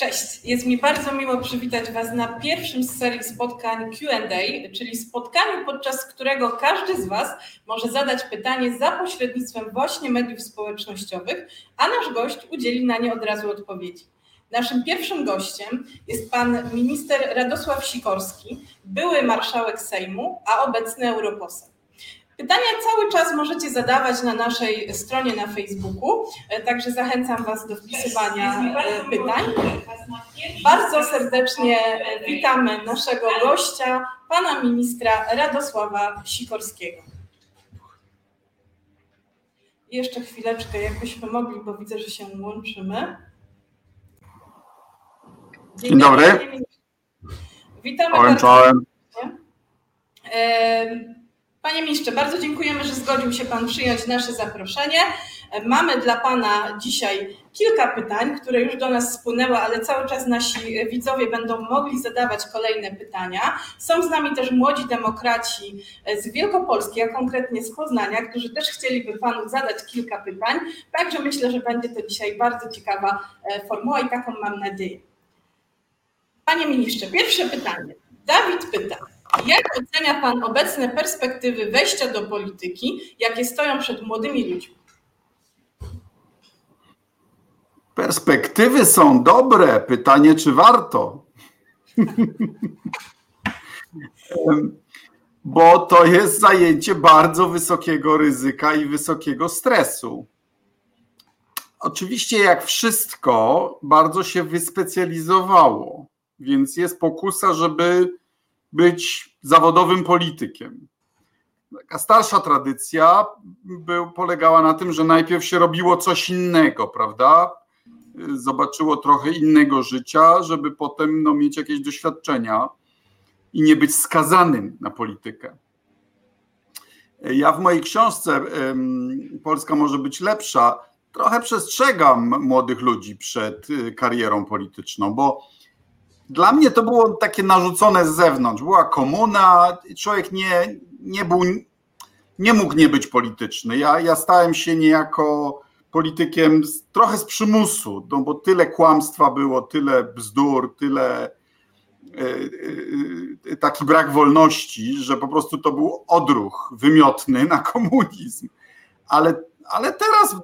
Cześć, jest mi bardzo miło przywitać Was na pierwszym z serii spotkań QA, czyli spotkaniu, podczas którego każdy z Was może zadać pytanie za pośrednictwem właśnie mediów społecznościowych, a nasz gość udzieli na nie od razu odpowiedzi. Naszym pierwszym gościem jest pan minister Radosław Sikorski, były marszałek Sejmu, a obecny europoseł. Pytania cały czas możecie zadawać na naszej stronie na Facebooku, e, także zachęcam Was do wpisywania e, pytań. Bardzo serdecznie e, witamy naszego gościa, pana ministra Radosława Sikorskiego. Jeszcze chwileczkę, jakbyśmy mogli, bo widzę, że się łączymy. Dzień, Dzień dobry. Witamy czołem, bardzo. Panie ministrze, bardzo dziękujemy, że zgodził się Pan przyjąć nasze zaproszenie. Mamy dla Pana dzisiaj kilka pytań, które już do nas spłynęły, ale cały czas nasi widzowie będą mogli zadawać kolejne pytania. Są z nami też młodzi demokraci z Wielkopolski, a konkretnie z Poznania, którzy też chcieliby Panu zadać kilka pytań. Także myślę, że będzie to dzisiaj bardzo ciekawa e, formuła i taką mam nadzieję. Panie ministrze, pierwsze pytanie. Dawid pyta, jak ocenia Pan obecne perspektywy wejścia do polityki, jakie stoją przed młodymi ludźmi? Perspektywy są dobre. Pytanie, czy warto? Bo to jest zajęcie bardzo wysokiego ryzyka i wysokiego stresu. Oczywiście, jak wszystko, bardzo się wyspecjalizowało, więc jest pokusa, żeby być zawodowym politykiem. Taka starsza tradycja był, polegała na tym, że najpierw się robiło coś innego, prawda? Zobaczyło trochę innego życia, żeby potem no, mieć jakieś doświadczenia i nie być skazanym na politykę. Ja w mojej książce Polska może być lepsza, trochę przestrzegam młodych ludzi przed y, karierą polityczną, bo dla mnie to było takie narzucone z zewnątrz. Była komuna, człowiek nie, nie był, nie mógł nie być polityczny. Ja, ja stałem się niejako politykiem z, trochę z przymusu, no bo tyle kłamstwa było, tyle bzdur, tyle yy, taki brak wolności, że po prostu to był odruch wymiotny na komunizm. Ale, ale teraz w,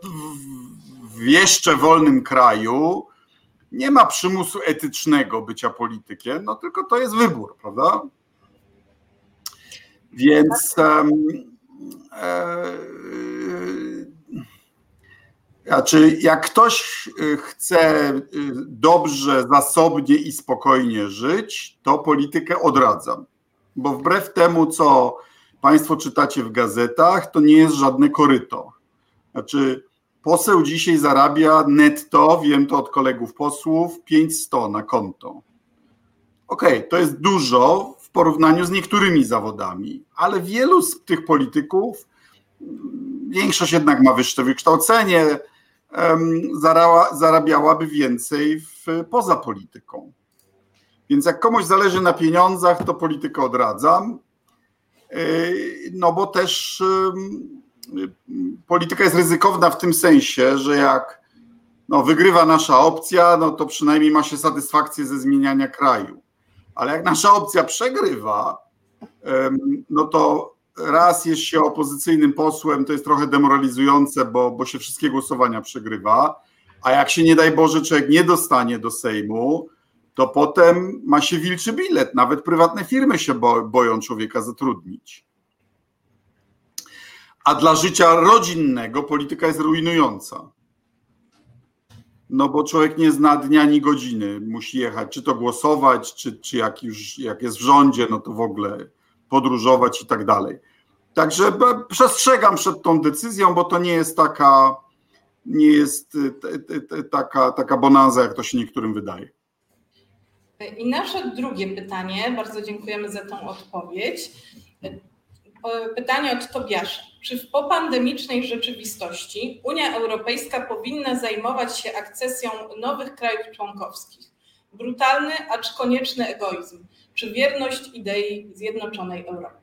w jeszcze wolnym kraju nie ma przymusu etycznego bycia politykiem, no tylko to jest wybór, prawda? Więc um, e, znaczy, jak ktoś chce dobrze, zasobnie i spokojnie żyć, to politykę odradzam. Bo wbrew temu, co Państwo czytacie w gazetach, to nie jest żadne koryto. Znaczy, Poseł dzisiaj zarabia netto, wiem to od kolegów posłów, 500 na konto. Okej, okay, to jest dużo w porównaniu z niektórymi zawodami, ale wielu z tych polityków, większość jednak ma wyższe wykształcenie, zarabiałaby więcej w, poza polityką. Więc jak komuś zależy na pieniądzach, to politykę odradzam. Yy, no bo też polityka jest ryzykowna w tym sensie, że jak no, wygrywa nasza opcja, no to przynajmniej ma się satysfakcję ze zmieniania kraju. Ale jak nasza opcja przegrywa, no to raz jest się opozycyjnym posłem, to jest trochę demoralizujące, bo, bo się wszystkie głosowania przegrywa, a jak się nie daj Boże człowiek nie dostanie do Sejmu, to potem ma się wilczy bilet. Nawet prywatne firmy się boją człowieka zatrudnić a dla życia rodzinnego polityka jest rujnująca. No bo człowiek nie zna dnia ani godziny, musi jechać, czy to głosować, czy, czy jak już jak jest w rządzie, no to w ogóle podróżować i tak dalej. Także przestrzegam przed tą decyzją, bo to nie jest taka, nie jest taka, taka bonanza, jak to się niektórym wydaje. I nasze drugie pytanie, bardzo dziękujemy za tą odpowiedź. Pytanie od Tobiasza. Czy w popandemicznej rzeczywistości Unia Europejska powinna zajmować się akcesją nowych krajów członkowskich? Brutalny, acz konieczny egoizm, czy wierność idei zjednoczonej Europy?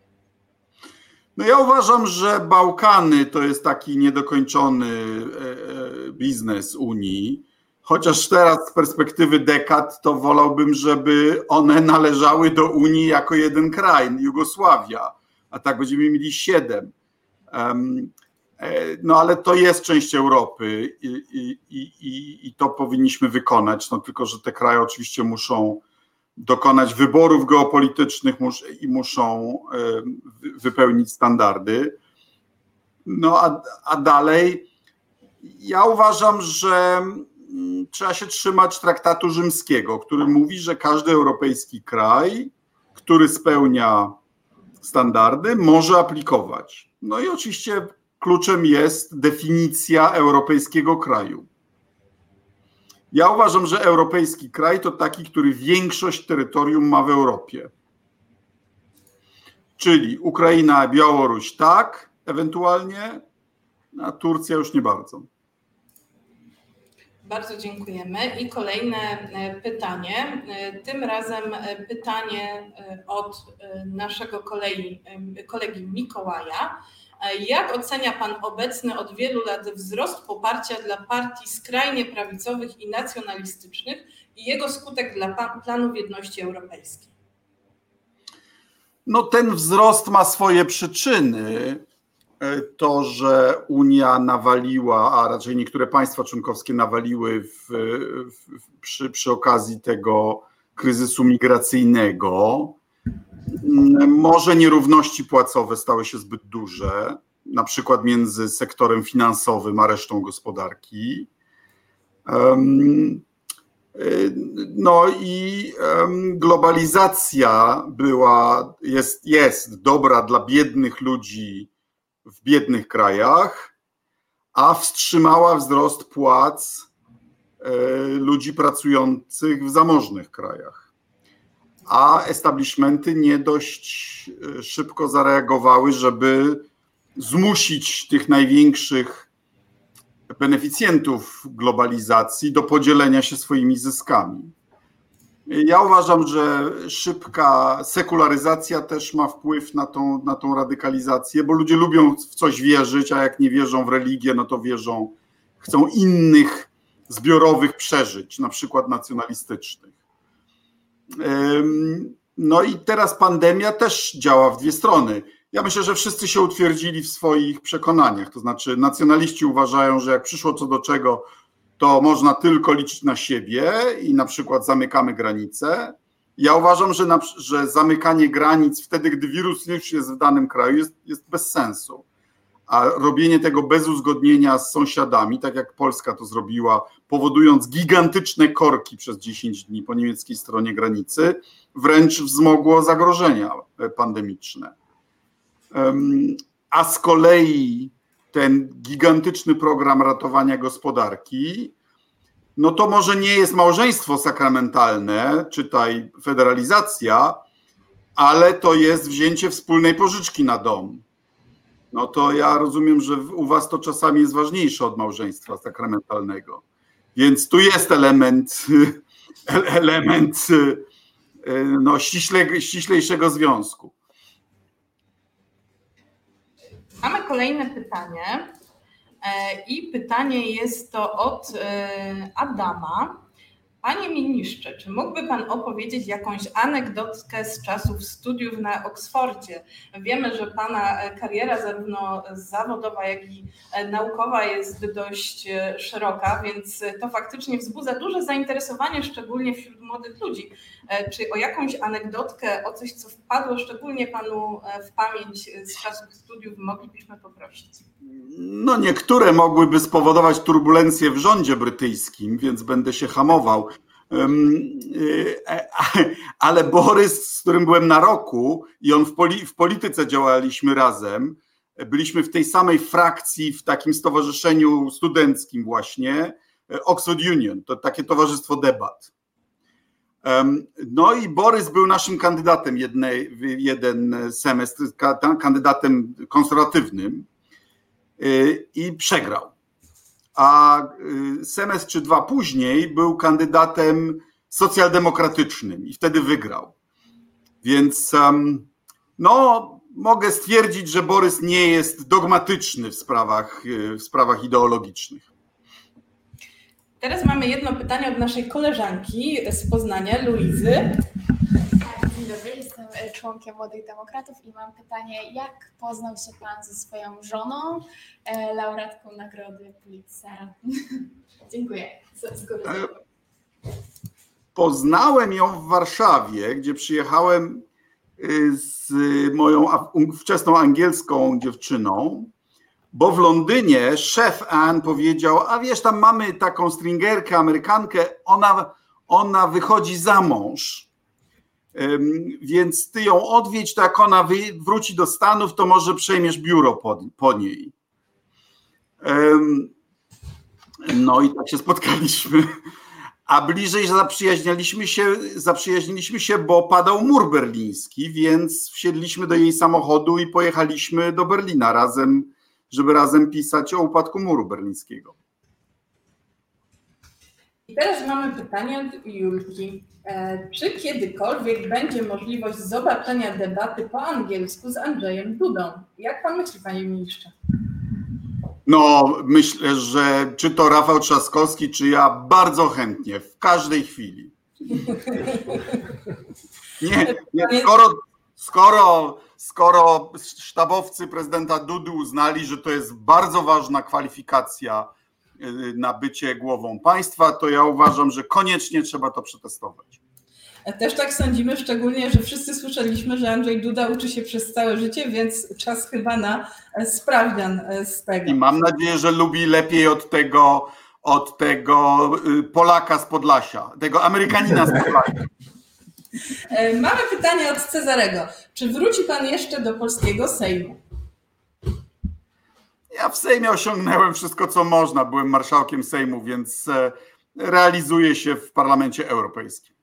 No ja uważam, że Bałkany to jest taki niedokończony e, e, biznes Unii Chociaż teraz z perspektywy dekad to wolałbym, żeby one należały do Unii jako jeden kraj, Jugosławia, a tak będziemy mieli siedem. No ale to jest część Europy i, i, i, i to powinniśmy wykonać. No tylko, że te kraje oczywiście muszą dokonać wyborów geopolitycznych i muszą wypełnić standardy. No a, a dalej ja uważam, że mm, trzeba się trzymać traktatu rzymskiego, który mówi, że każdy europejski kraj, który spełnia standardy, może aplikować. No i oczywiście kluczem jest definicja europejskiego kraju. Ja uważam, że europejski kraj to taki, który większość terytorium ma w Europie. Czyli Ukraina, Białoruś tak, ewentualnie, a Turcja już nie bardzo. Bardzo dziękujemy. I kolejne e, pytanie. E, tym razem e, pytanie od naszego kolegi, kolegi Mikołaja. Jak ocenia Pan obecny od wielu lat wzrost poparcia dla partii skrajnie prawicowych i nacjonalistycznych i jego skutek dla planów jedności europejskiej? No ten wzrost ma swoje przyczyny. E, to, że Unia nawaliła, a raczej niektóre państwa członkowskie nawaliły w, w, przy, przy okazji tego kryzysu migracyjnego, może nierówności płacowe stały się zbyt duże, na przykład między sektorem finansowym a resztą gospodarki. E, no i globalizacja była, jest, jest dobra dla biednych ludzi w biednych krajach, a wstrzymała wzrost płac e, ludzi pracujących w zamożnych krajach. A establishmenty nie dość e, szybko zareagowały, żeby zmusić tych największych beneficjentów globalizacji do podzielenia się swoimi zyskami. Ja uważam, że szybka sekularyzacja też ma wpływ na tą, na tą radykalizację, bo ludzie lubią w coś wierzyć, a jak nie wierzą w religię, no to wierzą, chcą innych zbiorowych przeżyć, na przykład nacjonalistycznych. No i teraz pandemia też działa w dwie strony. Ja myślę, że wszyscy się utwierdzili w swoich przekonaniach. To znaczy, nacjonaliści uważają, że jak przyszło co do czego, to można tylko liczyć na siebie i na przykład zamykamy granice. Ja uważam, że, na, że zamykanie granic wtedy, gdy wirus już jest w danym kraju, jest, jest bez sensu. A robienie tego bez uzgodnienia z sąsiadami, tak jak Polska to zrobiła, powodując gigantyczne korki przez 10 dni po niemieckiej stronie granicy, wręcz wzmogło zagrożenia pandemiczne. A z kolei ten gigantyczny program ratowania gospodarki, no to może nie jest małżeństwo sakramentalne, czytaj federalizacja, ale to jest wzięcie wspólnej pożyczki na dom. No to ja rozumiem, że u was to czasami jest ważniejsze od małżeństwa sakramentalnego. Więc tu jest element, element no, ściśle, ściślejszego związku. Mamy kolejne pytanie. E, I pytanie jest to od e, Adama. Panie ministrze, czy mógłby Pan opowiedzieć jakąś anegdotkę z czasów studiów na Oksfordzie? Wiemy, że Pana kariera zarówno zawodowa, jak i naukowa jest dość szeroka, więc to faktycznie wzbudza duże zainteresowanie, szczególnie wśród młodych ludzi. Czy o jakąś anegdotkę, o coś, co wpadło szczególnie Panu w pamięć z czasów studiów, moglibyśmy poprosić? No, niektóre mogłyby spowodować turbulencje w rządzie brytyjskim, więc będę się hamował. Y, e, ale Borys, z którym byłem na roku i on w, poli, w polityce działaliśmy razem, byliśmy w tej samej frakcji, w takim stowarzyszeniu studenckim właśnie, e, Oxford Union, to takie towarzystwo debat. No i Borys był naszym kandydatem jednej, jeden semestr, kandydatem konserwatywnym i przegrał a y, semestr czy dwa później był kandydatem socjaldemokratycznym i wtedy wygrał. Więc no, mogę stwierdzić, że Borys nie jest dogmatyczny w sprawach, y, w sprawach ideologicznych. Teraz mamy jedno pytanie od naszej koleżanki z Poznania, Luizy. Dobry, jestem e, członkiem Młodych Demokratów i mam pytanie, jak poznał się Pan ze swoją żoną, e, laureatką Nagrody Pulitzera? Dziękuję. E, poznałem ją w Warszawie, gdzie przyjechałem y, z moją wczesną angielską dziewczyną, bo w Londynie szef Ann powiedział, a wiesz, tam mamy taką stringerkę, Amerykankę, ona, ona wychodzi za mąż więc ty ją odwiedź, to jak ona wróci do Stanów, to może przejmiesz biuro po, po niej. No i tak się spotkaliśmy. A bliżej zaprzyjaźniliśmy się, zaprzyjaźniliśmy się, bo padał mur berliński, więc wsiedliśmy do jej samochodu i pojechaliśmy do Berlina razem, żeby razem pisać o upadku muru berlińskiego. I teraz mamy pytanie od Julki. E, czy kiedykolwiek będzie możliwość zobaczenia debaty po angielsku z Andrzejem Dudą? Jak pan myśli, panie ministrze? No, myślę, że czy to Rafał Trzaskowski, czy ja bardzo chętnie, w każdej chwili. Nie, nie skoro, skoro, skoro sztabowcy prezydenta Dudy uznali, że to jest bardzo ważna kwalifikacja Y, na bycie głową państwa, to ja uważam, że koniecznie trzeba to przetestować. Też tak sądzimy, szczególnie, że wszyscy słyszeliśmy, że Andrzej Duda uczy się przez całe życie, więc czas chyba na e, sprawdzian e, z tego. I mam nadzieję, że lubi lepiej od tego, od tego y, Polaka z Podlasia, tego Amerykanina z Podlasia. E, mamy pytanie od Cezarego. Czy wróci pan jeszcze do polskiego Sejmu? Ja w Sejmie osiągnąłem wszystko, co można. Byłem marszałkiem Sejmu, więc e, realizuję się w Parlamencie Europejskim.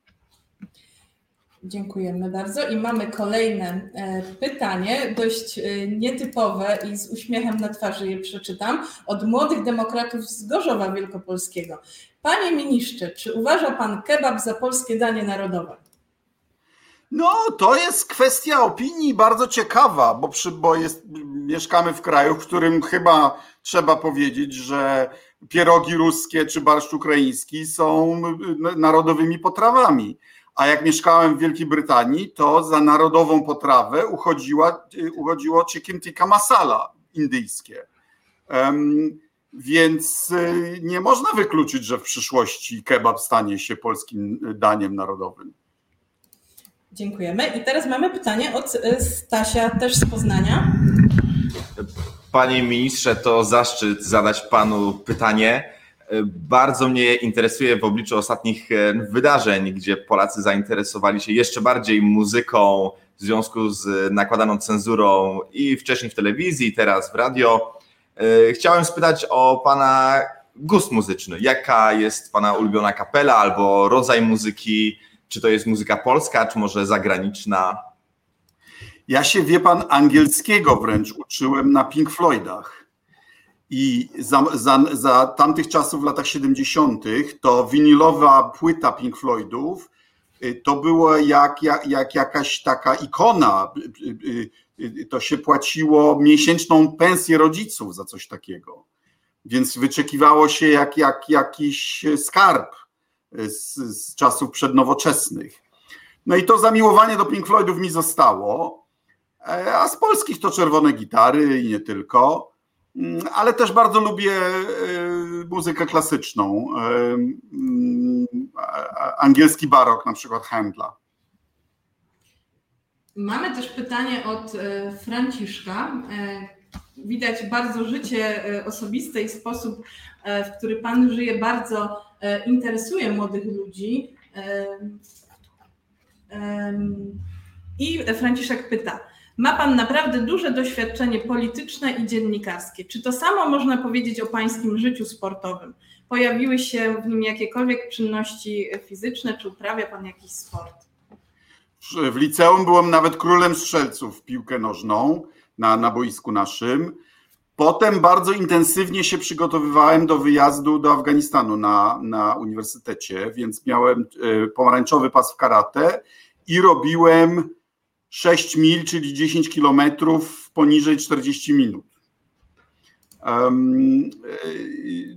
Dziękujemy bardzo. I mamy kolejne e, pytanie, dość e, nietypowe i z uśmiechem na twarzy je przeczytam, od młodych demokratów z Gorzowa Wielkopolskiego. Panie ministrze, czy uważa pan kebab za polskie danie narodowe? No, to jest kwestia opinii bardzo ciekawa, bo, przy, bo jest, mieszkamy w kraju, w którym chyba trzeba powiedzieć, że pierogi ruskie czy barszcz ukraiński są narodowymi potrawami. A jak mieszkałem w Wielkiej Brytanii, to za narodową potrawę uchodziła, uchodziło chicken tikka masala indyjskie. Um, więc y, nie można wykluczyć, że w przyszłości kebab stanie się polskim daniem narodowym. Dziękujemy. I teraz mamy pytanie od Stasia, też z Poznania. Panie ministrze, to zaszczyt zadać panu pytanie. E, bardzo mnie interesuje w obliczu ostatnich e, wydarzeń, gdzie Polacy zainteresowali się jeszcze bardziej muzyką w związku z nakładaną cenzurą i wcześniej w telewizji, teraz w radio. Chciałem spytać o pana gust muzyczny. Jaka jest pana ulubiona kapela albo rodzaj muzyki? Czy to jest muzyka polska, czy może zagraniczna? Ja się, wie pan, angielskiego wręcz uczyłem na Pink Floydach. I za, za, za tamtych czasów, w latach 70., to winylowa płyta Pink Floydów y, to było jak, jak, jak jakaś taka ikona. Y, y, to się płaciło miesięczną pensję rodziców za coś takiego. Więc wyczekiwało się jak, jak jakiś skarb z, z czasów przednowoczesnych. No i to zamiłowanie do Pink Floydów mi zostało, a z polskich to czerwone gitary i nie tylko, mm, ale też bardzo lubię e, muzykę klasyczną, e, mm, angielski barok, na przykład Handla. Mamy też pytanie od Franciszka. Widać bardzo życie osobiste i sposób, w który Pan żyje, bardzo E, interesuje młodych ludzi. I Franciszek pyta, ma Pan naprawdę duże doświadczenie polityczne i dziennikarskie. Czy to samo można powiedzieć o Pańskim życiu sportowym? Pojawiły się w nim jakiekolwiek czynności fizyczne, czy uprawia Pan jakiś sport? W liceum byłem nawet królem strzelców w piłkę nożną na, na boisku naszym. Potem bardzo intensywnie się przygotowywałem do wyjazdu do Afganistanu na, na uniwersytecie, więc miałem e, pomarańczowy pas w karate i robiłem 6 mil, czyli 10 kilometrów poniżej 40 minut.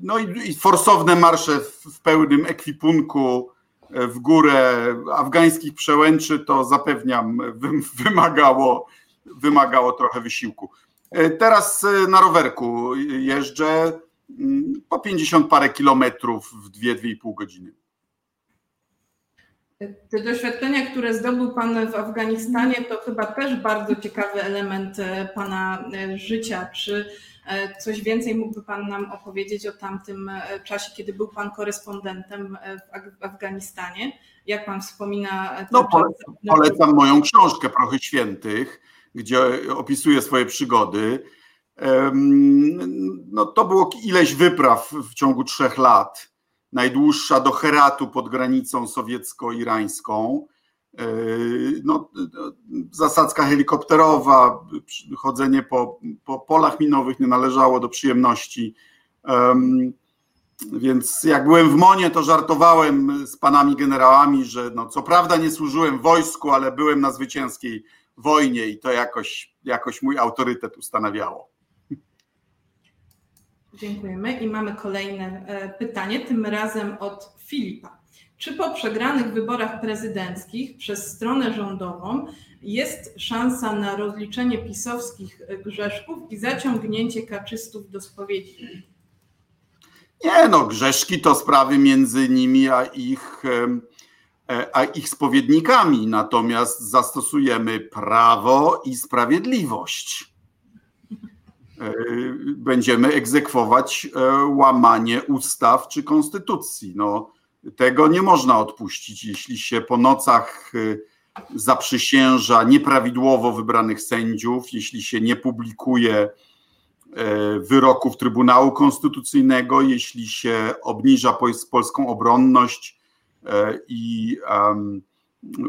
No i, forsowne marsze w pełnym ekwipunku w górę afgańskich przełęczy, to zapewniam, wymagało, wymagało trochę wysiłku. Teraz na rowerku jeżdżę mm, po 50 parę kilometrów w 2-2,5 godziny. Te doświadczenia, które zdobył Pan w Afganistanie, to chyba też bardzo ciekawy element e, Pana e, życia. Czy e, coś więcej mógłby Pan nam opowiedzieć o tamtym czasie, kiedy był Pan korespondentem w Afganistanie? Jak Pan wspomina? No, polecam, polecam moją książkę Prochy Świętych, gdzie opisuję swoje przygody. No, to było ileś wypraw w ciągu trzech lat najdłuższa do Heratu pod granicą sowiecko-irańską. E, no, zasadzka helikopterowa, chodzenie po, po polach minowych nie należało do przyjemności. Więc jak byłem w Monie, to żartowałem z panami generałami, że no, co prawda nie służyłem wojsku, ale byłem na zwycięskiej wojnie i to jakoś, jakoś mój autorytet ustanawiało. Dziękujemy i mamy kolejne e, pytanie, tym razem od Filipa. Czy po przegranych wyborach prezydenckich przez stronę rządową jest szansa na rozliczenie pisowskich grzeszków i zaciągnięcie kaczystów do spowiedzi? Nie, no, grzeszki to sprawy między nimi a ich, e, a ich spowiednikami, natomiast zastosujemy prawo i sprawiedliwość. E, będziemy egzekwować e, łamanie ustaw czy konstytucji. No, tego nie można odpuścić, jeśli się po nocach e, zaprzysięża nieprawidłowo wybranych sędziów, jeśli się nie publikuje wyroków Trybunału Konstytucyjnego, jeśli się obniża polską obronność i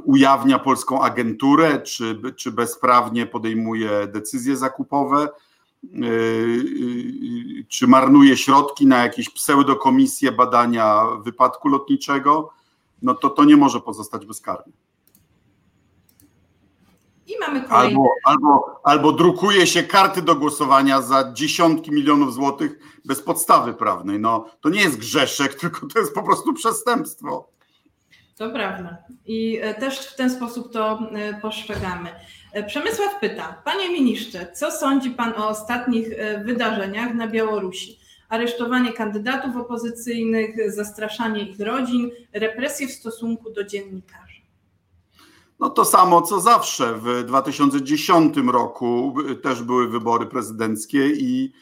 ujawnia polską agenturę, czy, czy bezprawnie podejmuje decyzje zakupowe czy marnuje środki na jakieś pseudokomisje badania wypadku lotniczego, no to to nie może pozostać bezkarne. I mamy kolejny. Albo, albo, albo drukuje się karty do głosowania za dziesiątki milionów złotych bez podstawy prawnej. No, to nie jest grzeszek, tylko to jest po prostu przestępstwo. To prawda. I e, też w ten sposób to e, postrzegamy. E, Przemysław pyta, panie ministrze, co sądzi pan o ostatnich wydarzeniach na Białorusi? Aresztowanie kandydatów opozycyjnych, zastraszanie ich rodzin, represje w stosunku do dziennikarzy. No to samo co zawsze. W 2010 roku też były wybory prezydenckie i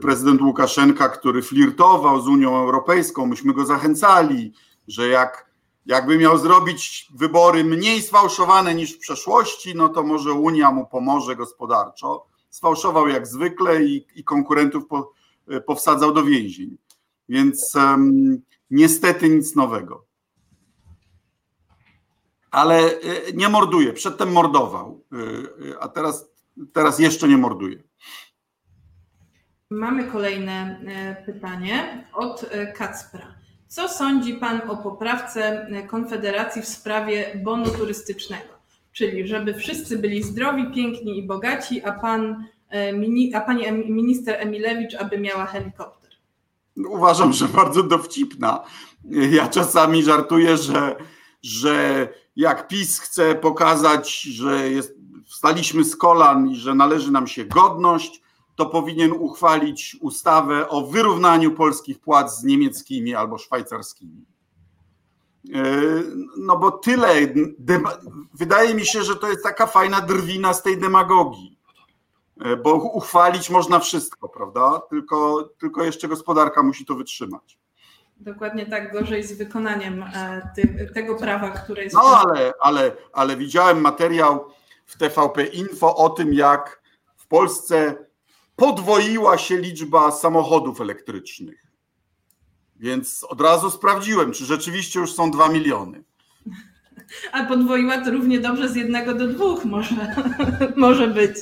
prezydent Łukaszenka, który flirtował z Unią Europejską, myśmy go zachęcali, że jak jakby miał zrobić wybory mniej sfałszowane niż w przeszłości, no to może Unia mu pomoże gospodarczo. Sfałszował jak zwykle i, i konkurentów po, e, powsadzał do więzień. Więc um, niestety nic nowego. Ale e, nie morduje. Przedtem mordował, e, a teraz, teraz jeszcze nie morduje. Mamy kolejne pytanie od Kacpra. Co sądzi Pan o poprawce Konfederacji w sprawie bonu turystycznego? Czyli żeby wszyscy byli zdrowi, piękni i bogaci, a, pan, e, a pani minister Emilewicz, aby miała helikopter. Uważam, że bardzo dowcipna. Ja czasami żartuję, że, że jak PiS chce pokazać, że jest, wstaliśmy z kolan i że należy nam się godność, to powinien uchwalić ustawę o wyrównaniu polskich płac z niemieckimi albo szwajcarskimi. E, no bo tyle. Wydaje mi się, że to jest taka fajna drwina z tej demagogii. E, bo uchwalić można wszystko, prawda? Tylko, tylko jeszcze gospodarka musi to wytrzymać. Dokładnie tak, gorzej z wykonaniem e, tego prawa, które jest. No ale, ale, ale widziałem materiał w TVP Info o tym, jak w Polsce podwoiła się liczba samochodów elektrycznych. Więc od razu sprawdziłem, czy rzeczywiście już są dwa miliony. A podwoiła to równie dobrze z jednego do dwóch może, może być.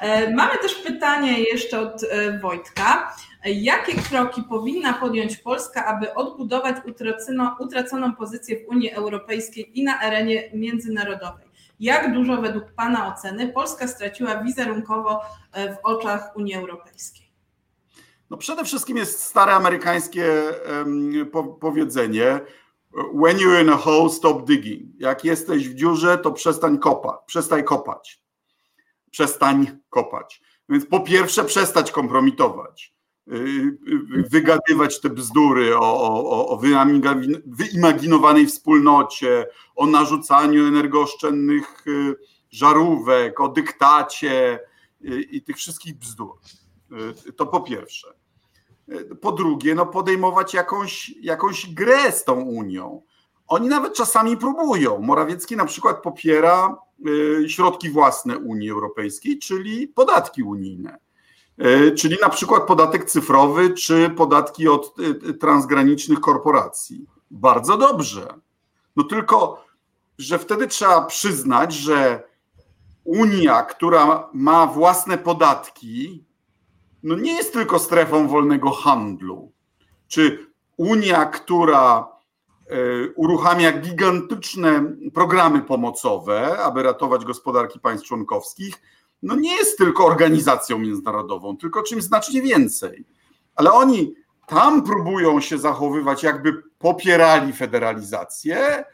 E, mamy też pytanie jeszcze od e, Wojtka. Jakie kroki powinna podjąć Polska, aby odbudować utraconą, utraconą pozycję w Unii Europejskiej i na arenie międzynarodowej? Jak dużo według Pana oceny Polska straciła wizerunkowo e, w oczach Unii Europejskiej? No przede wszystkim jest stare amerykańskie powiedzenie when you're in a hole, stop digging. Jak jesteś w dziurze, to przestań kopać, przestań kopać. Przestań kopać. Więc po pierwsze przestać kompromitować, wygadywać te bzdury o, o, o wyimaginowanej wspólnocie, o narzucaniu energooszczędnych y, żarówek, o dyktacie i tych wszystkich bzdur. To po pierwsze. Po drugie, no podejmować jakąś, jakąś grę z tą Unią. Oni nawet czasami próbują. Morawiecki na przykład popiera y, środki własne Unii Europejskiej, czyli podatki unijne. Y, czyli na przykład podatek cyfrowy, czy podatki od y, transgranicznych korporacji. Bardzo dobrze. No tylko, że wtedy trzeba przyznać, że Unia, która ma własne podatki, no nie jest tylko strefą wolnego handlu. Czy Unia, która e, uruchamia gigantyczne programy pomocowe, aby ratować gospodarki państw członkowskich, no nie jest tylko organizacją międzynarodową, tylko czymś znacznie więcej. Ale oni tam próbują się zachowywać, jakby popierali federalizację,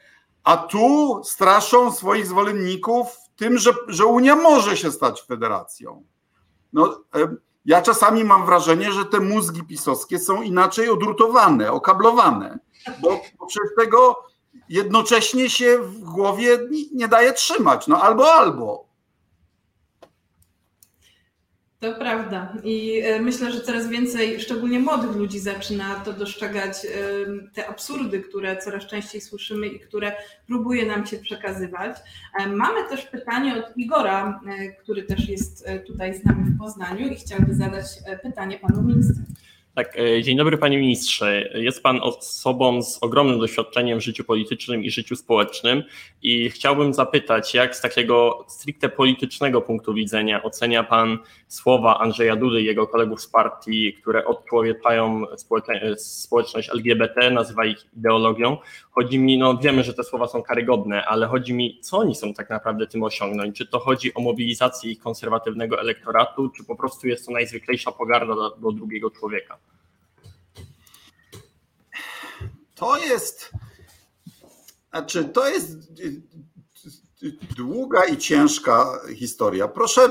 a tu straszą swoich zwolenników tym, że, że Unia może się stać federacją. No, e, ja czasami mam wrażenie, że te mózgi pisowskie są inaczej odrutowane, okablowane, bo, przez tego jednocześnie się w głowie nie daje trzymać. No albo, albo. To prawda. I e, myślę, że coraz więcej, szczególnie młodych ludzi, zaczyna to dostrzegać e, te absurdy, które coraz częściej słyszymy i które próbuje nam się przekazywać. E, mamy też pytanie od Igora, który też jest tutaj z nami w Poznaniu i chciałby zadać pytanie panu ministrowi. Tak, e, dzień dobry panie ministrze. Jest pan osobą z ogromnym doświadczeniem w życiu politycznym i życiu społecznym i chciałbym zapytać, jak z takiego stricte politycznego punktu widzenia ocenia pan słowa Andrzeja Dudy i jego kolegów z partii, które odczłowieczają społeczność LGBT, nazywa ich ideologią. Chodzi mi, no wiemy, że te słowa są karygodne, ale chodzi mi, co oni są tak naprawdę tym osiągnąć? Czy to chodzi o mobilizację ich konserwatywnego elektoratu, czy po prostu jest to najzwyklejsza pogarda do, drugiego człowieka? To jest, znaczy to jest długa i ciężka historia. Proszę,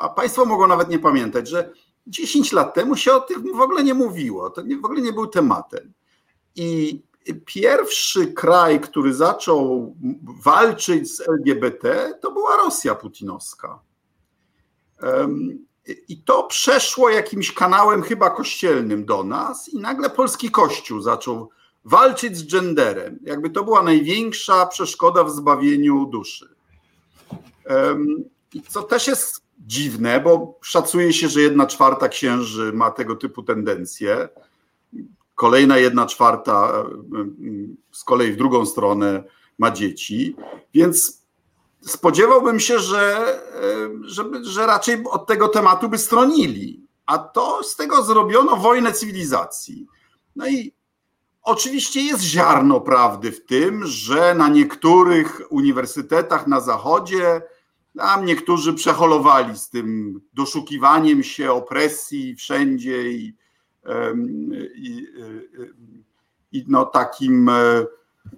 a Państwo mogą nawet nie pamiętać, że 10 lat temu się o tym w ogóle nie mówiło. To w ogóle nie był tematem. I pierwszy kraj, który zaczął walczyć z LGBT, to była Rosja putinowska. I to przeszło jakimś kanałem chyba kościelnym do nas, i nagle polski kościół zaczął walczyć z genderem. Jakby to była największa przeszkoda w zbawieniu duszy. I co też jest dziwne, bo szacuje się, że jedna czwarta księży ma tego typu tendencje. Kolejna jedna czwarta z kolei w drugą stronę ma dzieci. Więc spodziewałbym się, że, że, że raczej od tego tematu by stronili. A to z tego zrobiono wojnę cywilizacji. No i oczywiście jest ziarno prawdy w tym, że na niektórych uniwersytetach na zachodzie tam niektórzy przeholowali z tym doszukiwaniem się opresji wszędzie i, i, i, no takim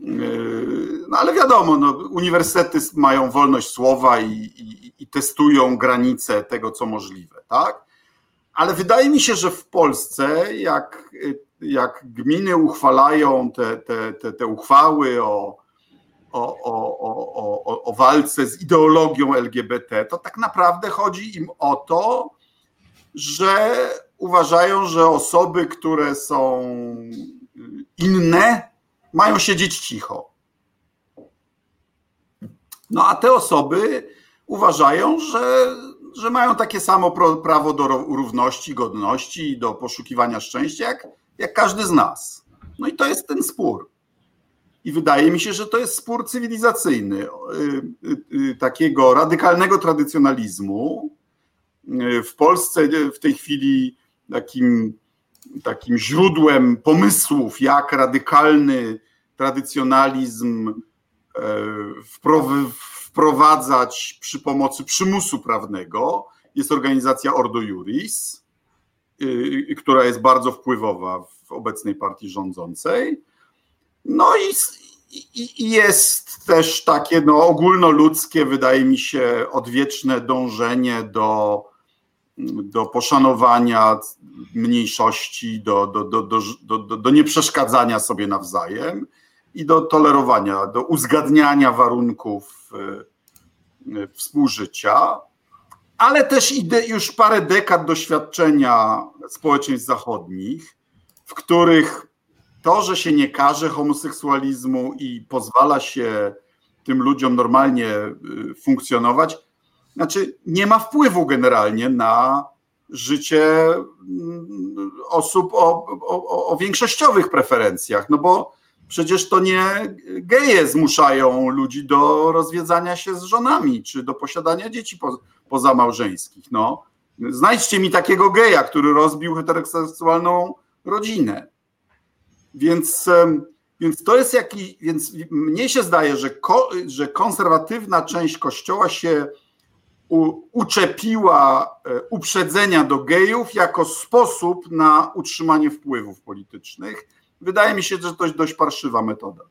Yy, no ale wiadomo, no, uniwersytety mają wolność słowa i, i, i, testują granice tego, co możliwe, tak? Ale wydaje mi się, że w Polsce, jak, jak gminy uchwalają te, te, te, te uchwały o, o, o, o, o walce z ideologią LGBT, to tak naprawdę chodzi im o to, że uważają, że osoby, które są inne, mają siedzieć cicho. No a te osoby uważają, że, że mają takie samo prawo do równości, godności i do poszukiwania szczęścia, jak, jak każdy z nas. No i to jest ten spór. I wydaje mi się, że to jest spór cywilizacyjny, y, y, y, takiego radykalnego tradycjonalizmu. W Polsce w tej chwili takim takim źródłem pomysłów, jak radykalny tradycjonalizm e, wprowadzać przy pomocy przymusu prawnego, jest organizacja Ordo Juris. która jest bardzo wpływowa w obecnej partii rządzącej. No i jest też takie no, ogólnoludzkie, wydaje mi się, odwieczne dążenie do, do poszanowania mniejszości, do, do, do, do, do, do nieprzeszkadzania sobie nawzajem i do tolerowania, do uzgadniania warunków e, współżycia, ale też już parę dekad doświadczenia społeczeństw zachodnich, w których to, że się nie każe homoseksualizmu i pozwala się tym ludziom normalnie y, funkcjonować, znaczy nie ma wpływu generalnie na życie mm, osób o, o, o większościowych preferencjach, no bo przecież to nie geje zmuszają ludzi do rozwiedzania się z żonami, czy do posiadania dzieci po, pozamałżeńskich. No. Znajdźcie mi takiego geja, który rozbił heteroseksualną rodzinę. Więc, więc to jest jakiś, więc mnie się zdaje, że, ko, że konserwatywna część kościoła się uczepiła e, uprzedzenia do gejów jako sposób na utrzymanie wpływów politycznych. Wydaje mi się, że to jest dość parszywa metoda.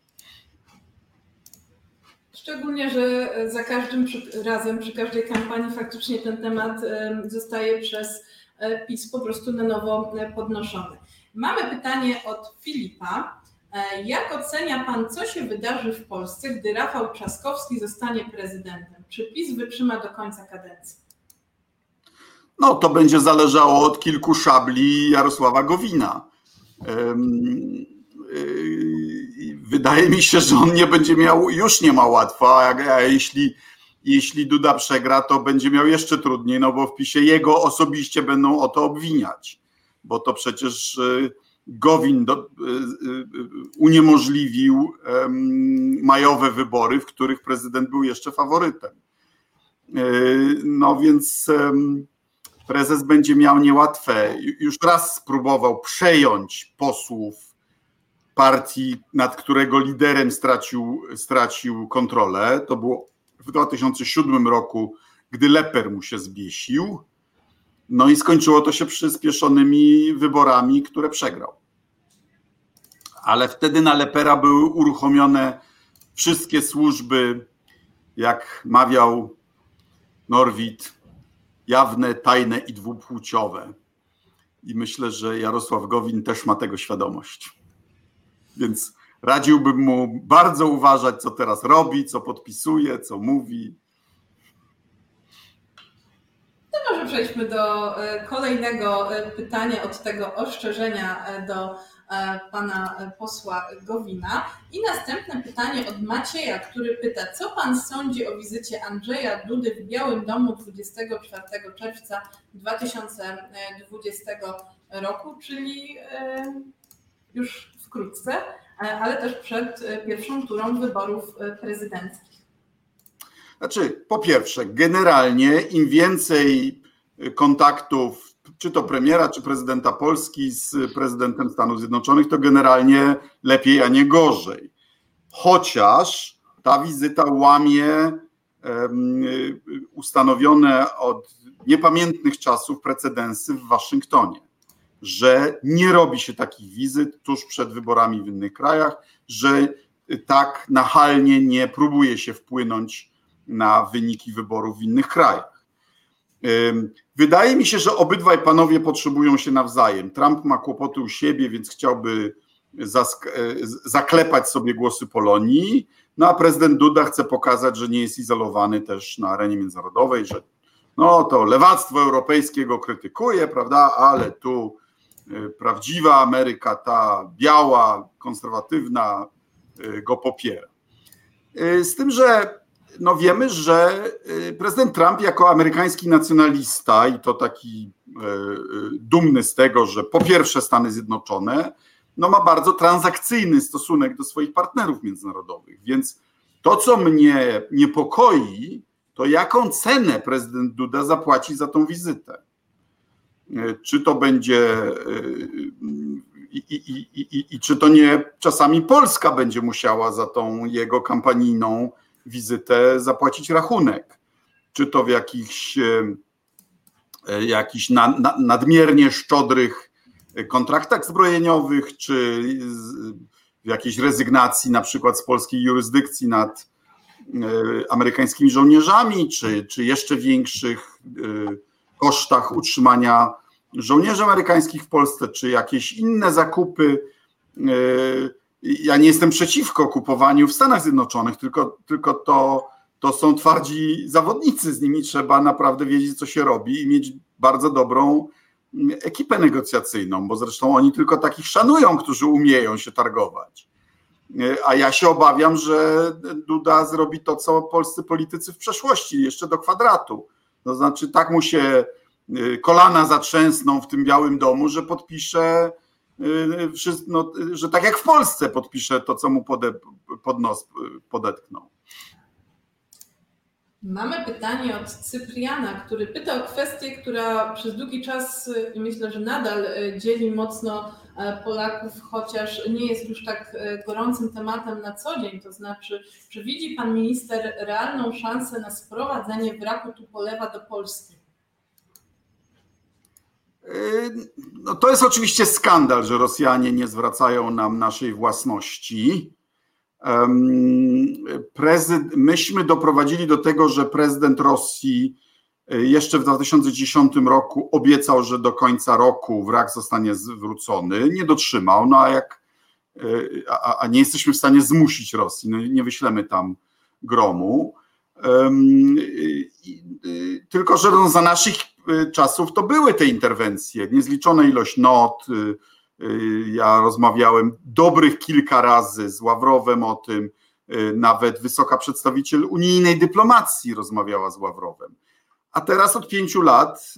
Szczególnie, że za każdym razem, przy każdej kampanii faktycznie ten temat zostaje przez e, PiS po prostu na nowo e, podnoszony. Mamy pytanie od Filipa. E, jak ocenia Pan, co się wydarzy w Polsce, gdy Rafał Trzaskowski zostanie prezydentem? Czy PiS wytrzyma do końca kadencji? No, to będzie zależało od kilku szabli Jarosława Gowina. Y, wydaje mi się, że on nie będzie miał, już nie ma łatwo, a jeśli, jeśli Duda przegra, to będzie miał jeszcze trudniej, no bo w PiSie jego osobiście będą o to obwiniać bo to przecież y, Gowin do, y, uniemożliwił majowe wybory, w których prezydent był jeszcze faworytem. No więc prezes będzie miał niełatwe. Już raz spróbował przejąć posłów partii, nad którego liderem stracił, stracił kontrolę. To było w 2007 roku, gdy Leper mu się zbiesił. No i skończyło to się przyspieszonymi wyborami, które przegrał. Ale wtedy na Lepera były uruchomione wszystkie służby, jak mawiał Norwid, jawne, tajne i dwupłciowe. I myślę, że Jarosław Gowin też ma tego świadomość. Więc radziłbym mu bardzo uważać, co teraz robi, co podpisuje, co mówi To może przejdźmy do e, kolejnego e, pytania od tego ostrzeżenia e, do pana posła Gowina. I następne pytanie od Macieja, który pyta, co pan sądzi o wizycie Andrzeja Dudy w Białym Domu 24 czerwca 2020 roku, czyli już wkrótce, ale też przed pierwszą turą wyborów prezydenckich. Znaczy, po pierwsze, generalnie im więcej kontaktów, czy to premiera, czy prezydenta Polski z prezydentem Stanów Zjednoczonych, to generalnie lepiej, a nie gorzej. Chociaż ta wizyta łamie ustanowione od niepamiętnych czasów precedensy w Waszyngtonie, że nie robi się takich wizyt tuż przed wyborami w innych krajach, że tak nachalnie nie próbuje się wpłynąć na wyniki wyborów w innych krajach. Wydaje mi się, że obydwaj panowie potrzebują się nawzajem. Trump ma kłopoty u siebie, więc chciałby e, zaklepać sobie głosy Polonii, no a prezydent Duda chce pokazać, że nie jest izolowany też na arenie międzynarodowej, że no to lewactwo europejskie go krytykuje, prawda, ale tu e, prawdziwa Ameryka, ta biała, konserwatywna, e, go popiera. Z tym, że no wiemy, że y, prezydent Trump jako amerykański nacjonalista i to taki y, y, dumny z tego, że po pierwsze Stany Zjednoczone, no ma bardzo transakcyjny stosunek do swoich partnerów międzynarodowych. Więc to, co mnie niepokoi, to jaką cenę prezydent Duda zapłaci za tą wizytę. Czy to będzie i, i, i, i, czy to nie czasami Polska będzie musiała za tą jego kampanijną wizytę zapłacić rachunek. Czy to w jakichś jakichś na, na, nadmiernie szczodrych kontraktach zbrojeniowych, czy w jakiejś rezygnacji na przykład z polskiej jurysdykcji nad amerykańskimi żołnierzami, czy, czy jeszcze większych kosztach utrzymania żołnierzy amerykańskich w Polsce, czy jakieś inne zakupy. Ja nie jestem przeciwko kupowaniu w Stanach Zjednoczonych, tylko, tylko to, to są twardzi zawodnicy, z nimi trzeba naprawdę wiedzieć, co się robi i mieć bardzo dobrą ekipę negocjacyjną, bo zresztą oni tylko takich szanują, którzy umieją się targować. A ja się obawiam, że Duda zrobi to, co polscy politycy w przeszłości, jeszcze do kwadratu. To znaczy, tak mu się y, kolana zatrzęsną w tym Białym Domu, że podpisze, y, no, że tak jak w Polsce podpisze to, co mu pode, pod nos podetkną. Mamy pytanie od Cypriana, który pyta o kwestię, która przez długi czas i myślę, że nadal dzieli mocno Polaków, chociaż nie jest już tak gorącym tematem na co dzień. To znaczy, czy widzi pan minister realną szansę na sprowadzenie wraku Tupolewa do Polski? No to jest oczywiście skandal, że Rosjanie nie zwracają nam naszej własności. Myśmy doprowadzili do tego, że prezydent Rosji e, jeszcze w 2010 roku obiecał, że do końca roku wrak zostanie zwrócony. Nie dotrzymał, no a jak e, a, a nie jesteśmy w stanie zmusić Rosji, no nie wyślemy tam gromu. Tylko, że no za naszych czasów to były te interwencje, niezliczona ilość not, Y, ja rozmawiałem dobrych kilka razy z Ławrowem o tym, y, nawet wysoka przedstawiciel unijnej dyplomacji rozmawiała z Ławrowem. A teraz od pięciu lat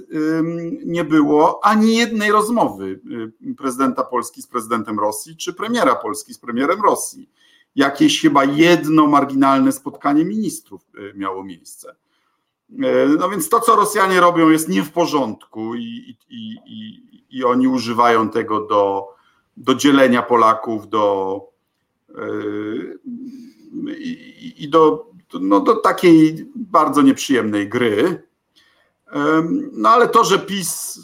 nie było ani jednej rozmowy y, prezydenta Polski z prezydentem Rosji, czy premiera Polski z premierem Rosji. Jakieś chyba jedno marginalne spotkanie ministrów miało miejsce. No więc to, co Rosjanie robią, jest nie w porządku i, i, i, i oni używają tego do, do dzielenia Polaków, do yy, i do, no, do takiej bardzo nieprzyjemnej gry. No ale to, że PiS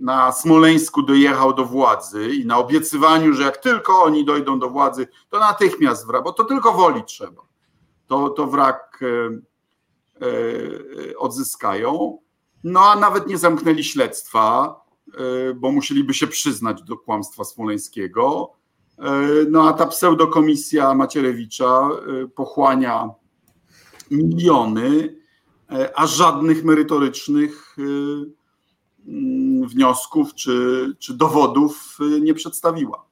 na Smoleńsku dojechał do władzy i na obiecywaniu, że jak tylko oni dojdą do władzy, to natychmiast bo to tylko woli trzeba. To, to wrak e, odzyskają. No a nawet nie zamknęli śledztwa, e, bo musieliby się przyznać do kłamstwa smoleńskiego. E, no a ta pseudokomisja Macierewicza e, pochłania miliony, a żadnych merytorycznych mm, wniosków czy, czy dowodów nie przedstawiła.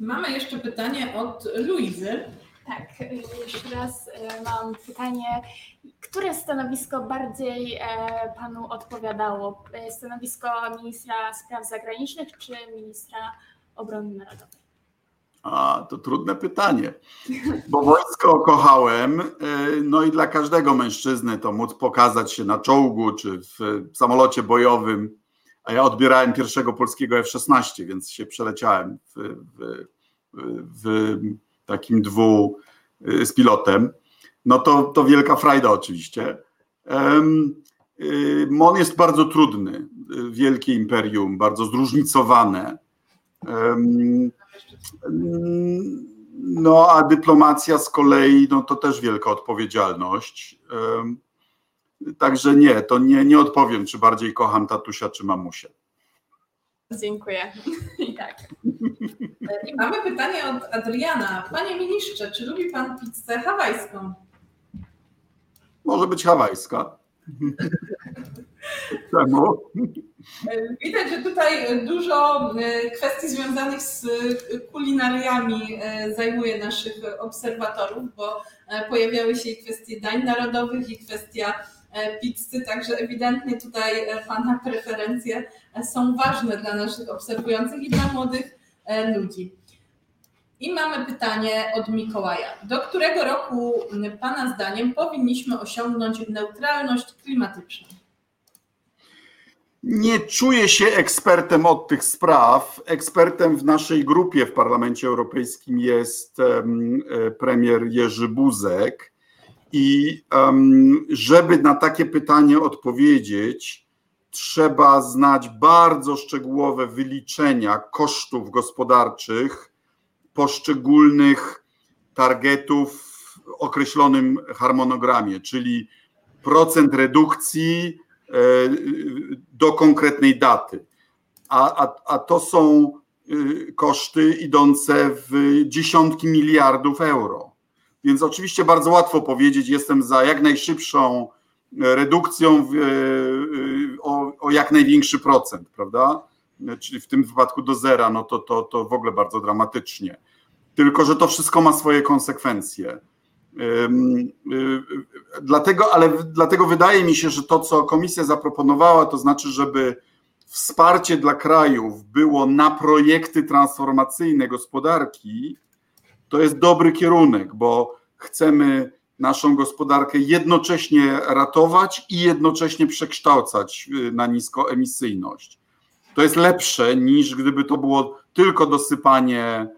Mamy jeszcze pytanie od Luizy. Tak, jeszcze raz mam pytanie. Które stanowisko bardziej e, panu odpowiadało? E, stanowisko ministra spraw zagranicznych czy ministra obrony narodowej? A, to trudne pytanie, bo wojsko kochałem, e, no i dla każdego mężczyzny to móc pokazać się na czołgu czy w samolocie bojowym, a ja odbierałem pierwszego polskiego F-16, więc się przeleciałem w, w, w takim dwu z pilotem no to, to wielka frajda oczywiście. Y, Mon jest bardzo trudny, wielkie imperium, bardzo zróżnicowane. No a dyplomacja z kolei, no to też wielka odpowiedzialność. Także nie, to nie, nie odpowiem, czy bardziej kocham tatusia, czy mamusię. Dziękuję. I tak. I mamy pytanie od Adriana. Panie ministrze, czy lubi pan pizzę hawajską? Może być hawajska. Czemu? Widać, że tutaj dużo e, kwestii związanych z kulinariami e, zajmuje naszych obserwatorów, bo e, pojawiały się i kwestie dań narodowych, i kwestia pizzy, także ewidentnie tutaj Pana preferencje są ważne dla naszych obserwujących i dla młodych ludzi. I mamy pytanie od Mikołaja. Do którego roku Pana zdaniem powinniśmy osiągnąć neutralność klimatyczną? Nie czuję się ekspertem od tych spraw. Ekspertem w naszej grupie w Parlamencie Europejskim jest e, premier Jerzy Buzek. I żeby na takie pytanie odpowiedzieć, trzeba znać bardzo szczegółowe wyliczenia kosztów gospodarczych poszczególnych targetów w określonym harmonogramie, czyli procent redukcji e, do konkretnej daty. A, a, a to są y, koszty idące w dziesiątki miliardów euro. Więc oczywiście bardzo łatwo powiedzieć, jestem za jak najszybszą redukcją w, y, o, o, jak największy procent, prawda? Czyli w tym wypadku do zera, no to, to, to w ogóle bardzo dramatycznie. Tylko, że to wszystko ma swoje konsekwencje. Dlatego, ale dlatego wydaje mi się, że to, co komisja zaproponowała, to znaczy, żeby wsparcie dla krajów było na projekty transformacyjne gospodarki, to jest dobry kierunek, bo chcemy naszą gospodarkę jednocześnie ratować i jednocześnie przekształcać y, na niskoemisyjność. To jest lepsze niż gdyby to było tylko dosypanie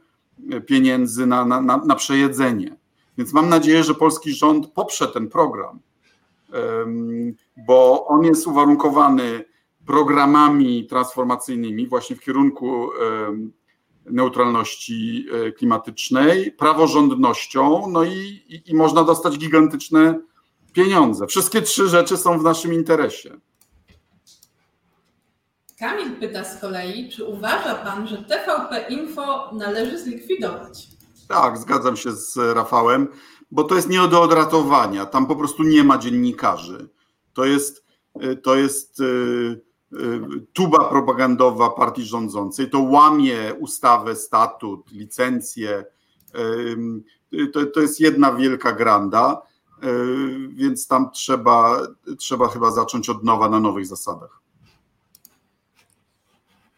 y, pieniędzy na, na, na przejedzenie. Więc mam nadzieję, że polski rząd poprze ten program, bo on jest uwarunkowany programami transformacyjnymi właśnie w kierunku neutralności e, klimatycznej, praworządnością, no i, i, i można dostać gigantyczne pieniądze. Wszystkie trzy rzeczy są w naszym interesie. Kamil pyta z kolei, czy uważa Pan, że TVP Info należy zlikwidować? Tak, zgadzam się z Rafałem, bo to jest nie do odratowania. Tam po prostu nie ma dziennikarzy. To jest, e, to jest e, Y, tuba propagandowa partii rządzącej, to łamie ustawę, statut, licencję. To, to jest jedna wielka granda, y, więc tam trzeba, trzeba chyba zacząć od nowa na nowych zasadach.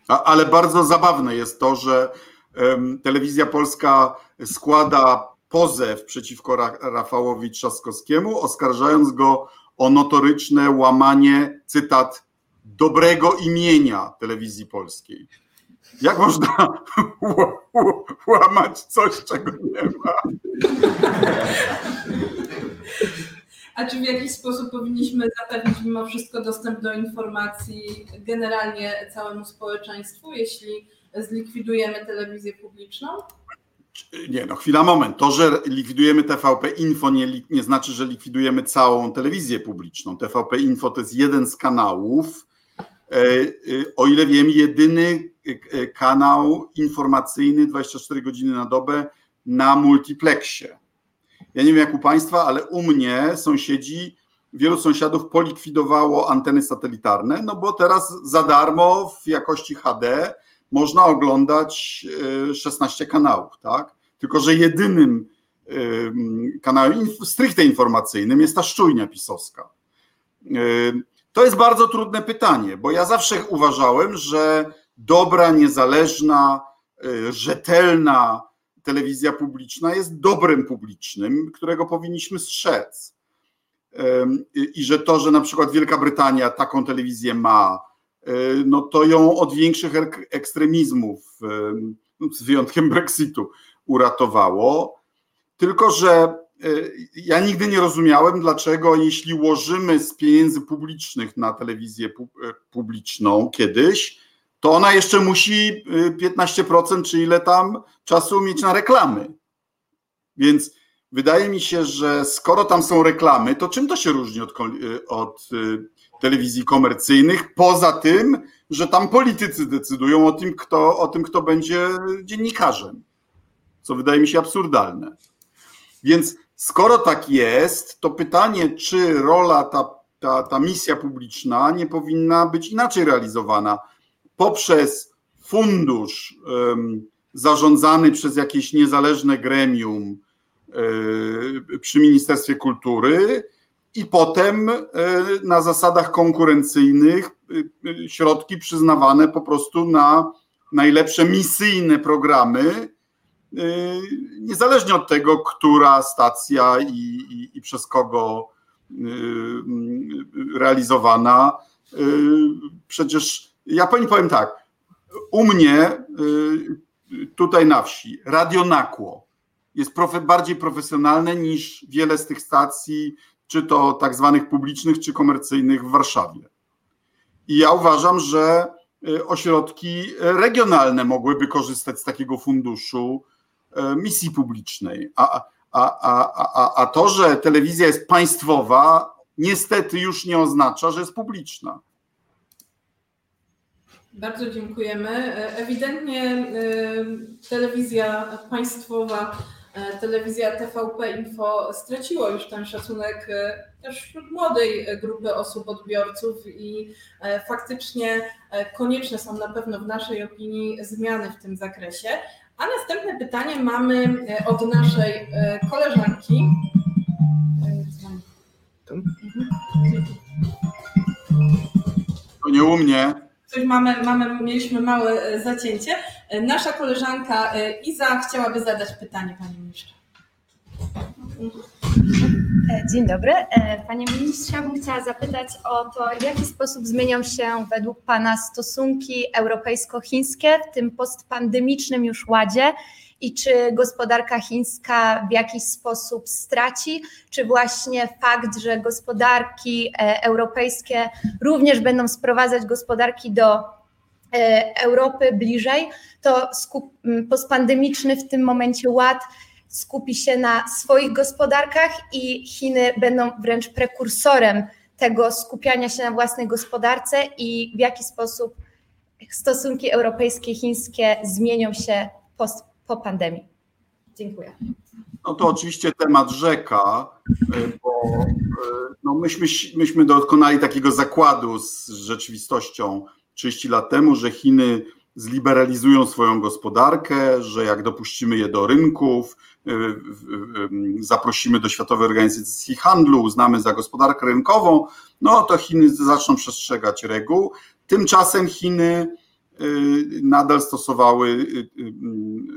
Ale bardzo zabawne jest to, że telewizja polska składa pozew przeciwko Rafałowi Trzaskowskiemu, oskarżając go o notoryczne łamanie, cytat, dobrego imienia telewizji polskiej. Jak można łamać coś, czego nie ma? A czy w jakiś sposób powinniśmy zapewnić mimo wszystko dostęp do informacji generalnie całemu społeczeństwu, jeśli zlikwidujemy telewizję publiczną? Nie, no chwila, moment. To, że likwidujemy TVP Info nie, nie znaczy, że likwidujemy całą telewizję publiczną. TVP Info to jest jeden z kanałów, o ile wiem, jedyny e, kanał informacyjny 24 godziny na dobę na multiplexie. Ja nie wiem jak u Państwa, ale u mnie sąsiedzi, wielu sąsiadów polikwidowało anteny satelitarne, no bo teraz za darmo w jakości HD można oglądać 16 kanałów, tak? Tylko, że jedynym kanałem stricte informacyjnym jest ta szczujnia pisowska. To jest bardzo trudne pytanie, bo ja zawsze uważałem, że dobra, niezależna, y, rzetelna telewizja publiczna jest dobrem publicznym, którego powinniśmy strzec. I że to, że na przykład Wielka Brytania taką telewizję ma, y, no to ją od większych ekstremizmów, z wyjątkiem Brexitu, uratowało. Tylko, że ja nigdy nie rozumiałem, dlaczego jeśli łożymy z pieniędzy publicznych na telewizję y, publiczną kiedyś, to ona jeszcze musi 15% y, czy ile tam czasu mieć na reklamy. Więc wydaje mi się, że skoro tam są reklamy, to czym to się różni od, od telewizji komercyjnych, poza tym, że tam politycy decydują o tym, kto, o tym, kto będzie dziennikarzem, co wydaje mi się absurdalne. Więc Skoro tak jest, to pytanie, czy rola, ta, ta, ta misja publiczna nie powinna być inaczej realizowana poprzez fundusz um, zarządzany przez jakieś niezależne gremium um, przy Ministerstwie Kultury i potem um, na zasadach konkurencyjnych środki przyznawane po prostu na najlepsze misyjne programy Y, niezależnie od tego, która stacja i, i, i przez kogo y, y, realizowana. Przecież ja pani powiem tak, u mnie tutaj na wsi Radio Nakło jest profe, bardziej profesjonalne niż wiele z tych stacji, czy to tak zwanych publicznych, czy komercyjnych w Warszawie. I ja uważam, że ośrodki regionalne mogłyby korzystać z takiego funduszu misji publicznej. A, a, a, a, a to, że telewizja jest państwowa, niestety już nie oznacza, że jest publiczna. Bardzo dziękujemy. Ewidentnie telewizja państwowa, telewizja TVP Info straciła już ten szacunek też wśród młodej grupy osób, odbiorców i faktycznie konieczne są na pewno w naszej opinii zmiany w tym zakresie. A następne pytanie mamy od naszej koleżanki. To nie u mnie. Coś mamy, mamy, mieliśmy małe e, zacięcie. E, nasza koleżanka e, Iza chciałaby zadać pytanie, panie ministrze. Dzień dobry. Panie ministrze, ja bym chciała zapytać o to, w jaki sposób zmienią się według Pana stosunki europejsko-chińskie w tym postpandemicznym już ładzie i czy gospodarka chińska w jakiś sposób straci, czy właśnie fakt, że gospodarki e, europejskie również będą sprowadzać gospodarki do e, Europy bliżej, to postpandemiczny w tym momencie ład skupi się na swoich gospodarkach i Chiny będą wręcz prekursorem tego skupiania się na własnej gospodarce i w jaki sposób stosunki europejskie, chińskie zmienią się po pandemii. Dziękuję. No to oczywiście temat rzeka, e, bo e, no myśmy, myśmy dokonali takiego zakładu z rzeczywistością 30 lat temu, że Chiny zliberalizują swoją gospodarkę, że jak dopuścimy je do rynków, e, zaprosimy do Światowej Organizacji Handlu, uznamy za gospodarkę rynkową, no to Chiny zaczną przestrzegać reguł. Tymczasem Chiny Y, nadal stosowały y,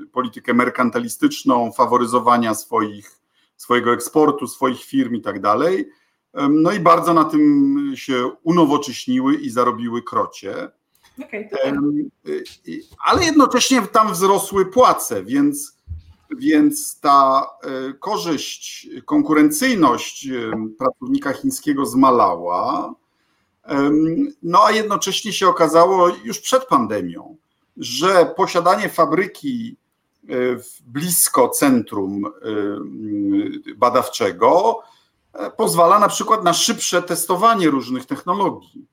y, politykę merkantylistyczną, faworyzowania swoich, swojego eksportu, swoich firm i tak dalej. No i bardzo na tym się unowocześniły i zarobiły krocie. Okay, Ale jednocześnie tam wzrosły płace, więc, więc ta korzyść, konkurencyjność pracownika chińskiego zmalała. No a jednocześnie się okazało już przed pandemią, że posiadanie fabryki e, blisko centrum e, badawczego e, pozwala na przykład na szybsze testowanie różnych technologii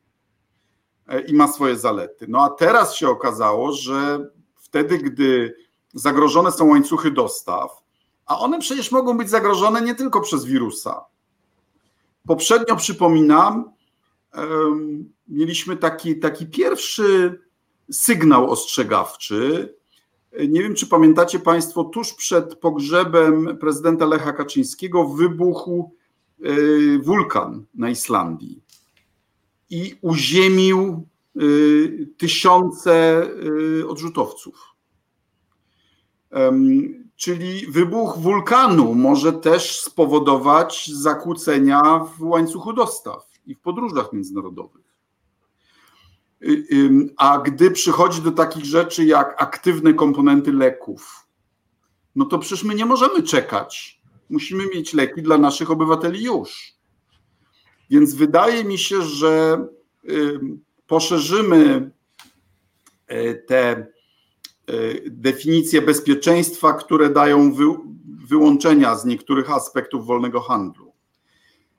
i ma swoje zalety. No a teraz się okazało, że wtedy, gdy zagrożone są łańcuchy dostaw, a one przecież mogą być zagrożone nie tylko przez wirusa. Poprzednio przypominam, mieliśmy taki, taki pierwszy sygnał ostrzegawczy. Nie wiem, czy pamiętacie Państwo, tuż przed pogrzebem prezydenta Lecha Kaczyńskiego wybuchł e, wulkan na Islandii i uziemił e, tysiące e, odrzutowców. Czyli wybuch wulkanu może też spowodować zakłócenia w łańcuchu dostaw i w podróżach międzynarodowych. Y, a gdy przychodzi do takich rzeczy jak aktywne komponenty leków, no to przecież my nie możemy czekać. Musimy mieć leki dla naszych obywateli już. Więc wydaje mi się, że poszerzymy e, te e, definicje bezpieczeństwa, które dają wyłączenia z niektórych aspektów wolnego handlu.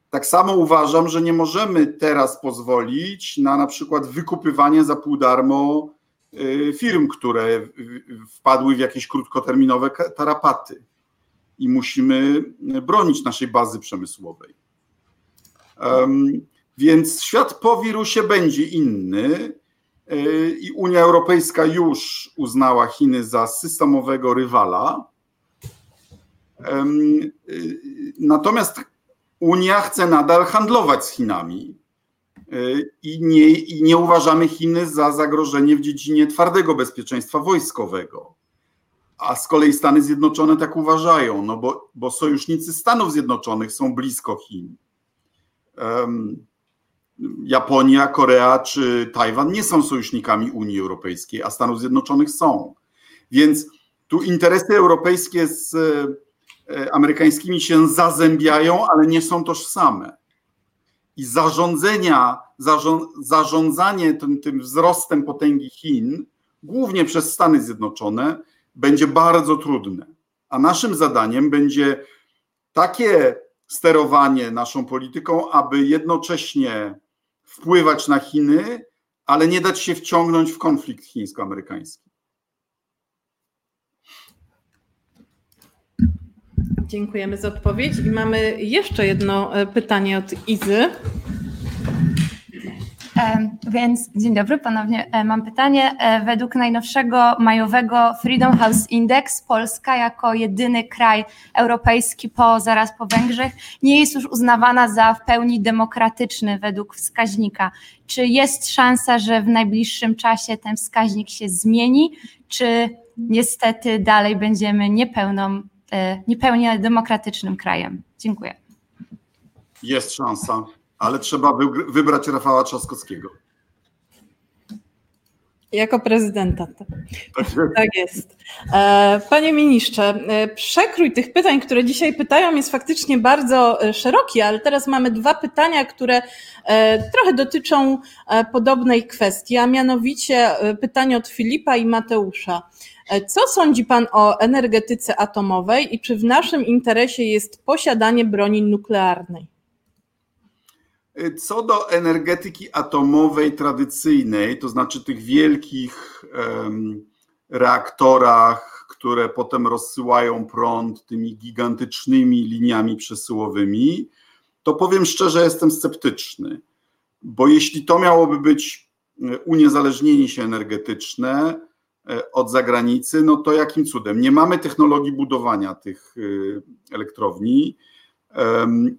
Tak samo uważam, że nie możemy teraz pozwolić na na przykład wykupywanie za pół darmo y, firm, które wpadły w jakieś krótkoterminowe tarapaty i musimy bronić naszej bazy przemysłowej. Więc świat po wirusie będzie inny y, i Unia Europejska już uznała Chiny za systemowego rywala. Y, natomiast Unia chce nadal handlować z Chinami y, i nie, i nie uważamy Chiny za zagrożenie w dziedzinie twardego bezpieczeństwa wojskowego. A z kolei Stany Zjednoczone tak uważają, no bo, bo sojusznicy Stanów Zjednoczonych są blisko Chin. Japonia, Korea czy Tajwan nie są sojusznikami Unii Europejskiej, a Stanów Zjednoczonych są. Więc tu interesy europejskie z amerykańskimi się zazębiają, ale nie są tożsame. I zarządzenia, zarządzanie tym, tym wzrostem potęgi Chin, głównie przez Stany Zjednoczone, będzie bardzo trudne. A naszym zadaniem będzie takie sterowanie naszą polityką, aby jednocześnie wpływać na Chiny, ale nie dać się wciągnąć w konflikt chińsko-amerykański. Dziękujemy za odpowiedź. I mamy jeszcze jedno e, pytanie od Izy. Więc dzień dobry, ponownie e, mam pytanie. E, według najnowszego majowego Freedom House Index Polska jako jedyny kraj europejski po zaraz po Węgrzech nie jest już uznawana za w pełni demokratyczny według wskaźnika. Czy jest szansa, że w najbliższym czasie ten wskaźnik się zmieni, czy niestety dalej będziemy niepełną, e, niepełnie demokratycznym krajem? Dziękuję. Jest szansa ale trzeba wybrać Rafała Trzaskowskiego. Jako prezydenta. Tak, tak jest. E, panie ministrze, e, przekrój tych pytań, które dzisiaj pytają, jest faktycznie bardzo e, szeroki, ale teraz mamy dwa pytania, które trochę dotyczą podobnej kwestii, a mianowicie pytanie od Filipa i Mateusza. Co sądzi Pan o energetyce atomowej i czy w naszym interesie jest posiadanie broni nuklearnej? Co do energetyki atomowej tradycyjnej, to znaczy tych wielkich reaktorach, które potem rozsyłają prąd tymi gigantycznymi liniami przesyłowymi, to powiem szczerze, jestem sceptyczny, bo jeśli to miałoby być e, uniezależnienie się energetyczne e, od zagranicy, no to jakim cudem? Nie mamy technologii budowania tych elektrowni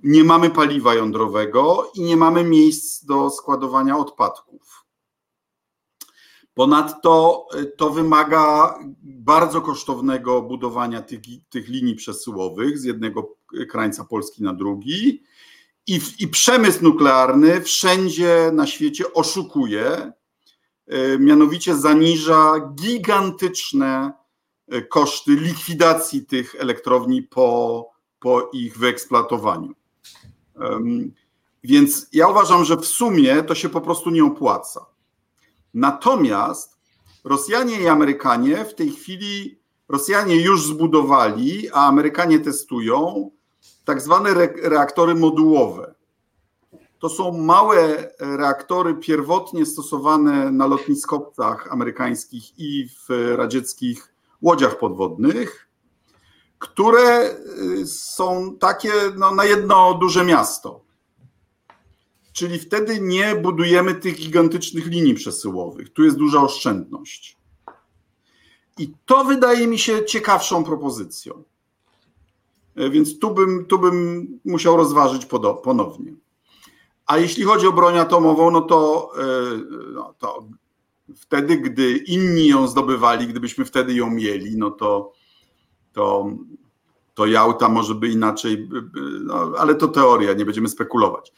nie mamy paliwa jądrowego i nie mamy miejsc do składowania odpadków. Ponadto e, to wymaga bardzo kosztownego budowania tych, tych linii przesyłowych z jednego krańca Polski na drugi. I, I przemysł nuklearny wszędzie na świecie oszukuje, e, mianowicie zaniża gigantyczne koszty likwidacji tych elektrowni po po ich wyeksploatowaniu. Więc ja uważam, że w sumie to się po prostu nie opłaca. Natomiast Rosjanie i Amerykanie w tej chwili, Rosjanie już zbudowali, a Amerykanie testują tak zwane reaktory modułowe. To są małe reaktory pierwotnie stosowane na lotniskowcach amerykańskich i w radzieckich łodziach podwodnych które y, są takie no, na jedno duże miasto. Czyli wtedy nie budujemy tych gigantycznych linii przesyłowych. Tu jest duża oszczędność. I to wydaje mi się ciekawszą propozycją. E, więc tu bym, tu bym musiał rozważyć ponownie. A jeśli chodzi o broń atomową, no to, e, no to wtedy, gdy inni ją zdobywali, gdybyśmy wtedy ją mieli, no to to, to Jałta może by inaczej, no, ale to teoria, nie będziemy spekulować.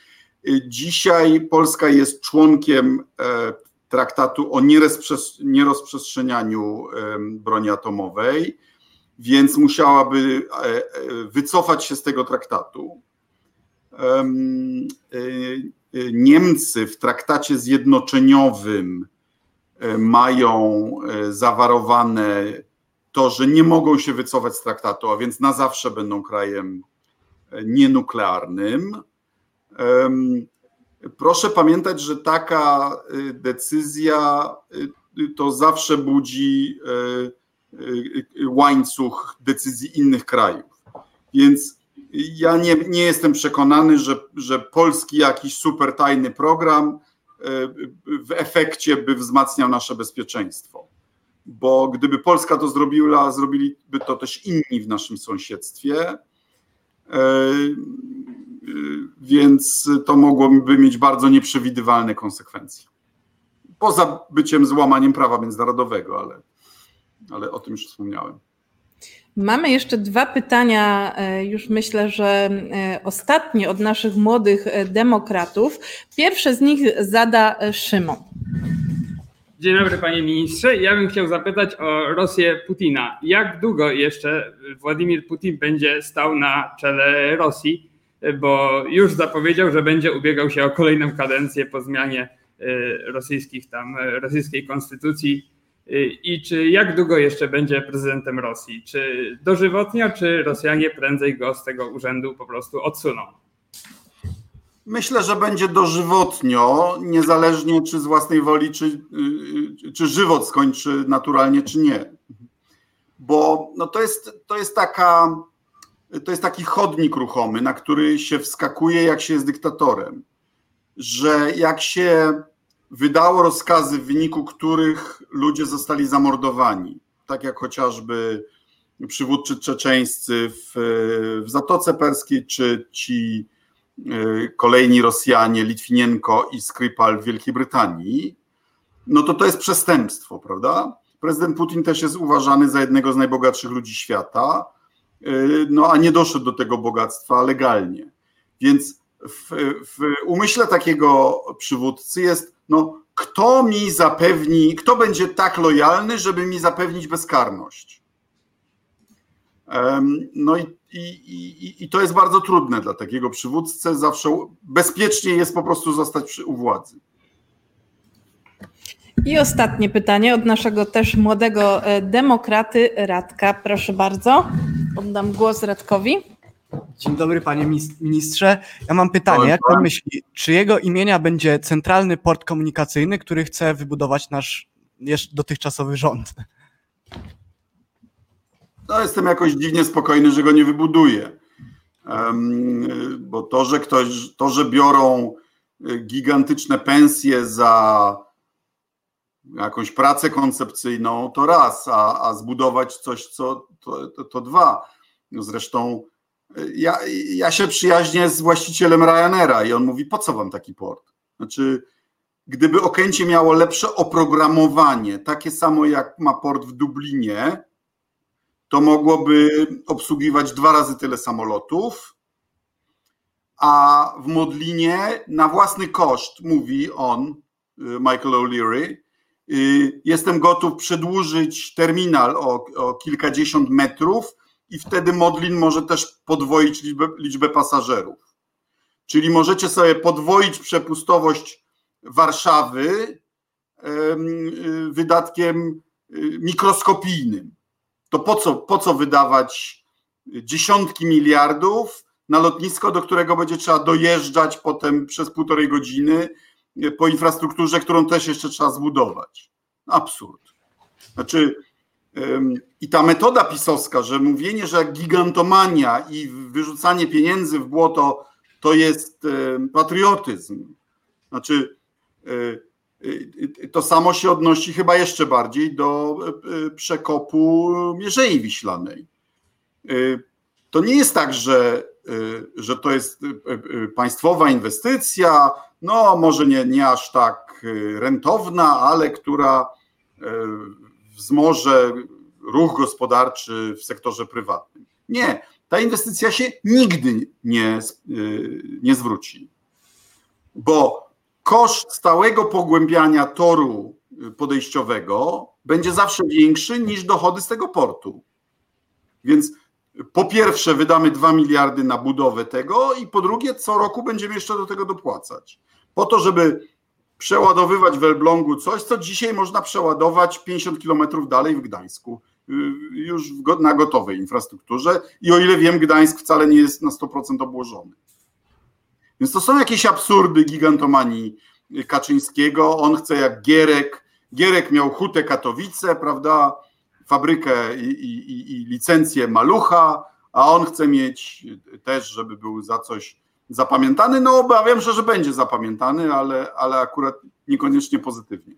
Dzisiaj Polska jest członkiem e, traktatu o nierozprzestrzenianiu broni atomowej, więc musiałaby e, e, wycofać się z tego traktatu. Niemcy w traktacie zjednoczeniowym mają zawarowane to, że nie mogą się wycofać z traktatu, a więc na zawsze będą krajem e, nienuklearnym. Proszę pamiętać, że taka e, decyzja e, to zawsze budzi łańcuch decyzji innych krajów. Więc ja nie, nie jestem przekonany, że, że polski jakiś super tajny program w efekcie by wzmacniał nasze bezpieczeństwo bo gdyby Polska to zrobiła, zrobiliby to też inni w naszym sąsiedztwie. E, e, więc to mogłoby mieć bardzo nieprzewidywalne konsekwencje. Poza byciem złamaniem prawa międzynarodowego, ale, ale o tym już wspomniałem. Mamy jeszcze dwa pytania, e, już myślę, że ostatnie od naszych młodych demokratów. Pierwsze z nich zada Szymon. Dzień dobry panie ministrze. Ja bym chciał zapytać o Rosję Putina. Jak długo jeszcze Władimir Putin będzie stał na czele Rosji? Bo już zapowiedział, że będzie ubiegał się o kolejną kadencję po zmianie rosyjskich tam, rosyjskiej konstytucji. I czy jak długo jeszcze będzie prezydentem Rosji? Czy dożywotnio, czy Rosjanie prędzej go z tego urzędu po prostu odsuną? Myślę, że będzie dożywotnio, niezależnie czy z własnej woli, czy, y, czy żywot skończy naturalnie, czy nie. Bo no to, jest, to, jest taka, to jest taki chodnik ruchomy, na który się wskakuje, jak się jest dyktatorem. Że jak się wydało rozkazy, w wyniku których ludzie zostali zamordowani, tak jak chociażby przywódcy czeczeńscy w, w Zatoce Perskiej, czy ci Y, kolejni Rosjanie, Litwinienko i Skripal w Wielkiej Brytanii, no to to jest przestępstwo, prawda? Prezydent Putin też jest uważany za jednego z najbogatszych ludzi świata, y, no a nie doszedł do tego bogactwa legalnie. Więc w, w umyśle takiego przywódcy jest, no kto mi zapewni, kto będzie tak lojalny, żeby mi zapewnić bezkarność? No i i, i, I to jest bardzo trudne dla takiego przywódcy. Zawsze bezpiecznie jest po prostu zostać przy, u władzy. I ostatnie pytanie od naszego też młodego e, demokraty Radka. Proszę bardzo. Oddam głos Radkowi. Dzień dobry panie ministrze. Ja mam pytanie, jak pan myśli, czy jego imienia będzie centralny port komunikacyjny, który chce wybudować nasz dotychczasowy rząd? No jestem jakoś dziwnie spokojny, że go nie wybuduję. Bo to, że ktoś, to, że biorą y, gigantyczne pensje za jakąś pracę koncepcyjną, to raz, a, a zbudować coś, co to, to, to dwa. Zresztą y, ja, ja się przyjaźnię z właścicielem Ryanaira i on mówi, po co wam taki port? Znaczy, gdyby Okęcie miało lepsze oprogramowanie, takie samo jak ma port w Dublinie, to mogłoby obsługiwać dwa razy tyle samolotów, a w Modlinie na własny koszt, mówi on, y, Michael O'Leary, y, jestem gotów przedłużyć terminal o, o kilkadziesiąt metrów i wtedy Modlin może też podwoić liczbę, liczbę pasażerów. Czyli możecie sobie podwoić przepustowość Warszawy y, wydatkiem mikroskopijnym to po co, po co wydawać dziesiątki miliardów na lotnisko, do którego będzie trzeba dojeżdżać potem przez półtorej godziny po infrastrukturze, którą też jeszcze trzeba zbudować. Absurd. Znaczy, i ta metoda pisowska, że mówienie, że gigantomania i wyrzucanie pieniędzy w błoto to jest patriotyzm. Znaczy, e, to samo się odnosi chyba jeszcze bardziej do e, przekopu Mierzei Wiślanej. To nie jest tak, że, że to jest państwowa inwestycja, no może nie, nie aż tak rentowna, ale która wzmoże ruch gospodarczy w sektorze prywatnym. Nie, ta inwestycja się nigdy nie, nie zwróci, bo koszt stałego pogłębiania toru podejściowego będzie zawsze większy niż dochody z tego portu. Więc po pierwsze wydamy 2 miliardy na budowę tego i po drugie co roku będziemy jeszcze do tego dopłacać. Po to, żeby przeładowywać w Elblągu coś, co dzisiaj można przeładować 50 kilometrów dalej w Gdańsku, już na gotowej infrastrukturze i o ile wiem, Gdańsk wcale nie jest na 100% obłożony. Więc to są jakieś absurdy gigantomanii Kaczyńskiego. On chce jak Gierek. Gierek miał hutę Katowice, prawda? Fabrykę i, i, i licencję Malucha, a on chce mieć też, żeby był za coś zapamiętany. No, obawiam się, że będzie zapamiętany, ale, ale akurat niekoniecznie pozytywnie.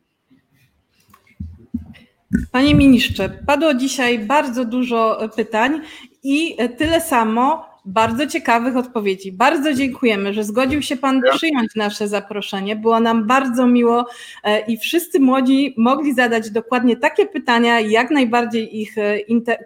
Panie ministrze, padło dzisiaj bardzo dużo pytań i tyle samo bardzo ciekawych odpowiedzi. Bardzo dziękujemy, że zgodził się Pan przyjąć nasze zaproszenie. Było nam bardzo miło e, i wszyscy młodzi mogli zadać dokładnie takie pytania, jak najbardziej ich, e,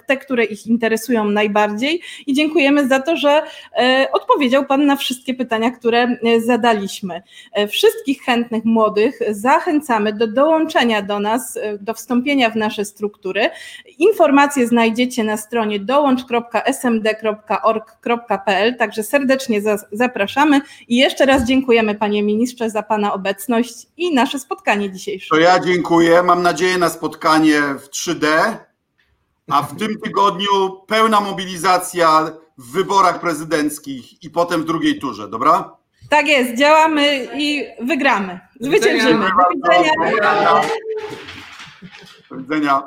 te, które ich interesują najbardziej. I dziękujemy za to, że e, odpowiedział Pan na wszystkie pytania, które zadaliśmy. Wszystkich chętnych młodych zachęcamy do dołączenia do nas, do wstąpienia w nasze struktury. Informacje znajdziecie na stronie dołącz.smd.org.pl, także serdecznie zapraszamy i jeszcze raz dziękujemy panie ministrze za pana obecność i nasze spotkanie dzisiejsze. To ja dziękuję, mam nadzieję na spotkanie w 3D, a w tym tygodniu pełna mobilizacja w wyborach prezydenckich i potem w drugiej turze, dobra? Tak jest, działamy i wygramy. Zwyciężymy. Do widzenia. Do widzenia.